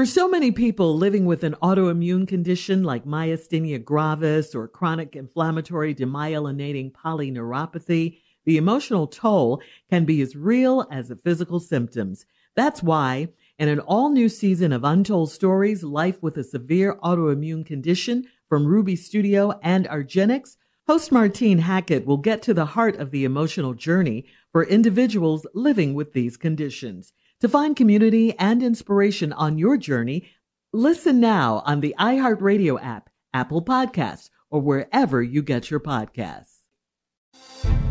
For so many people living with an autoimmune condition like myasthenia gravis or chronic inflammatory demyelinating polyneuropathy, the emotional toll can be as real as the physical symptoms. That's why, in an all new season of Untold Stories Life with a Severe Autoimmune Condition from Ruby Studio and argenx, host Martine Hackett will get to the heart of the emotional journey for individuals living with these conditions. To find community and inspiration on your journey, listen now on the iHeartRadio app, Apple Podcasts, or wherever you get your podcasts.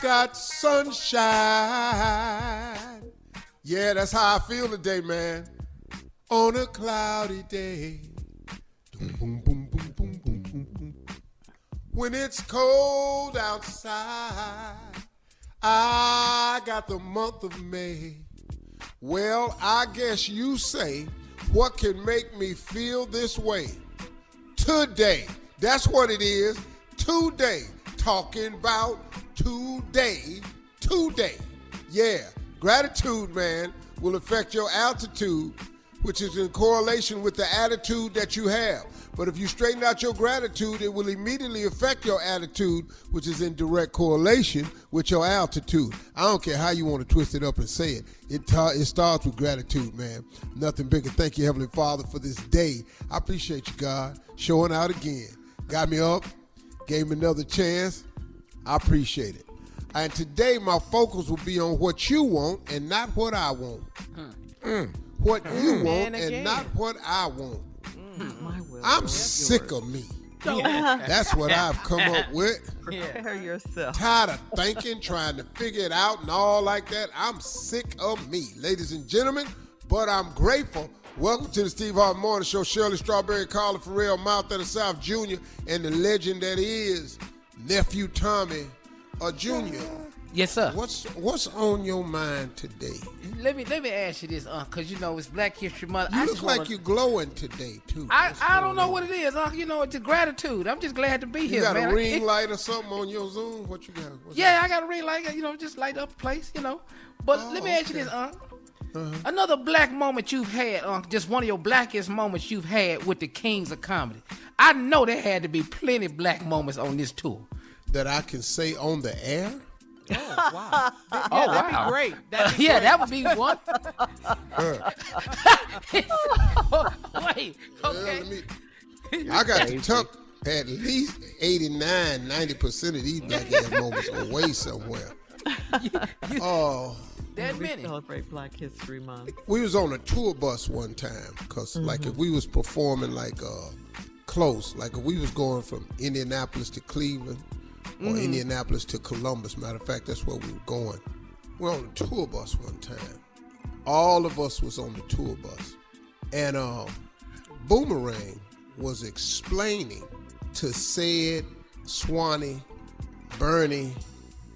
Got sunshine. Yeah, that's how I feel today, man. On a cloudy day. When it's cold outside, I got the month of May. Well, I guess you say, what can make me feel this way? Today. That's what it is. Today. Talking about today. Today. Yeah. Gratitude, man, will affect your altitude, which is in correlation with the attitude that you have. But if you straighten out your gratitude, it will immediately affect your attitude, which is in direct correlation with your altitude. I don't care how you want to twist it up and say it. It, ta- it starts with gratitude, man. Nothing bigger. Thank you, Heavenly Father, for this day. I appreciate you, God, showing out again. Got me up, gave me another chance. I appreciate it. And today, my focus will be on what you want and not what I want. Mm. What you want and not what I want. I'm sick of me. That's what I've come up with. Prepare yourself. Tired of thinking, trying to figure it out, and all like that. I'm sick of me, ladies and gentlemen. But I'm grateful. Welcome to the Steve Harvey Morning Show. Shirley Strawberry, Carla Ferrell, Mouth of the South Jr., and the legend that is nephew Tommy, uh, Jr. Yes, sir. What's what's on your mind today? Let me let me ask you this, uh, cause you know it's Black History Month. You I look like wanna- you're glowing today too. I, What's I don't know on? what it is, uh, you know, it's just gratitude. I'm just glad to be You here, You got man. a ring light or something on your Zoom? What you got? What's Yeah, I got a ring light, you know, just light up the place, you know. But Oh, let me ask you this, uh. Uh-huh. Another black moment you've had, uh, just one of your blackest moments you've had with the Kings of Comedy. I know there had to be plenty black moments on this tour. that I can say on the air? Oh wow! that'd be great. That'd be yeah, great. that would be one. oh, wait, okay. let me- I got to tuck at least 89, 90% of these black ass moments away somewhere. Oh, That we many. celebrate Black History Month. we was on a tour bus one time because like if we was performing like uh close like if we was going from indianapolis to cleveland or indianapolis to columbus matter of fact that's where we were going. We're on a tour bus one time. All of us was on the tour bus. And um boomerang was explaining to said swanee bernie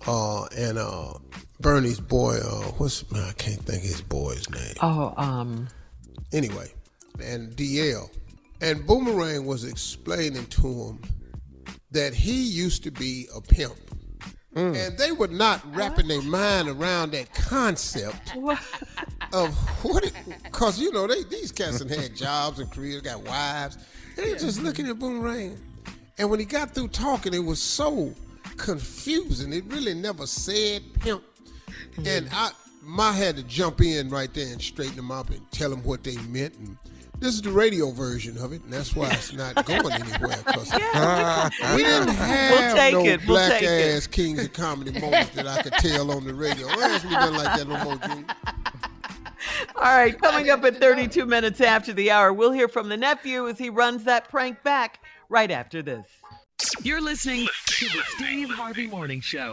uh, and uh, Bernie's boy. Uh, what's man, I can't think of his boy's name. Oh, um, Anyway, and DL, and Boomerang was explaining to him that he used to be a pimp. And they were not wrapping their mind around that concept of what it, cause you know they these cats had jobs and careers, got wives. They were just looking at Boomerang, and when he got through talking, it was so confusing. It really never said pimp, and I my had to jump in right there and straighten them up and tell them what they meant. And this is the radio version of it, and that's why it's not going anywhere. Cause we didn't have take no it. We'll black take it. ass kings of comedy moments that I could tell on the radio. Why hasn't we done like that no more, Junior? All right, coming up at 32 minutes after the hour, we'll hear from the nephew as he runs that prank back right after this. You're listening to the Steve Harvey Morning Show.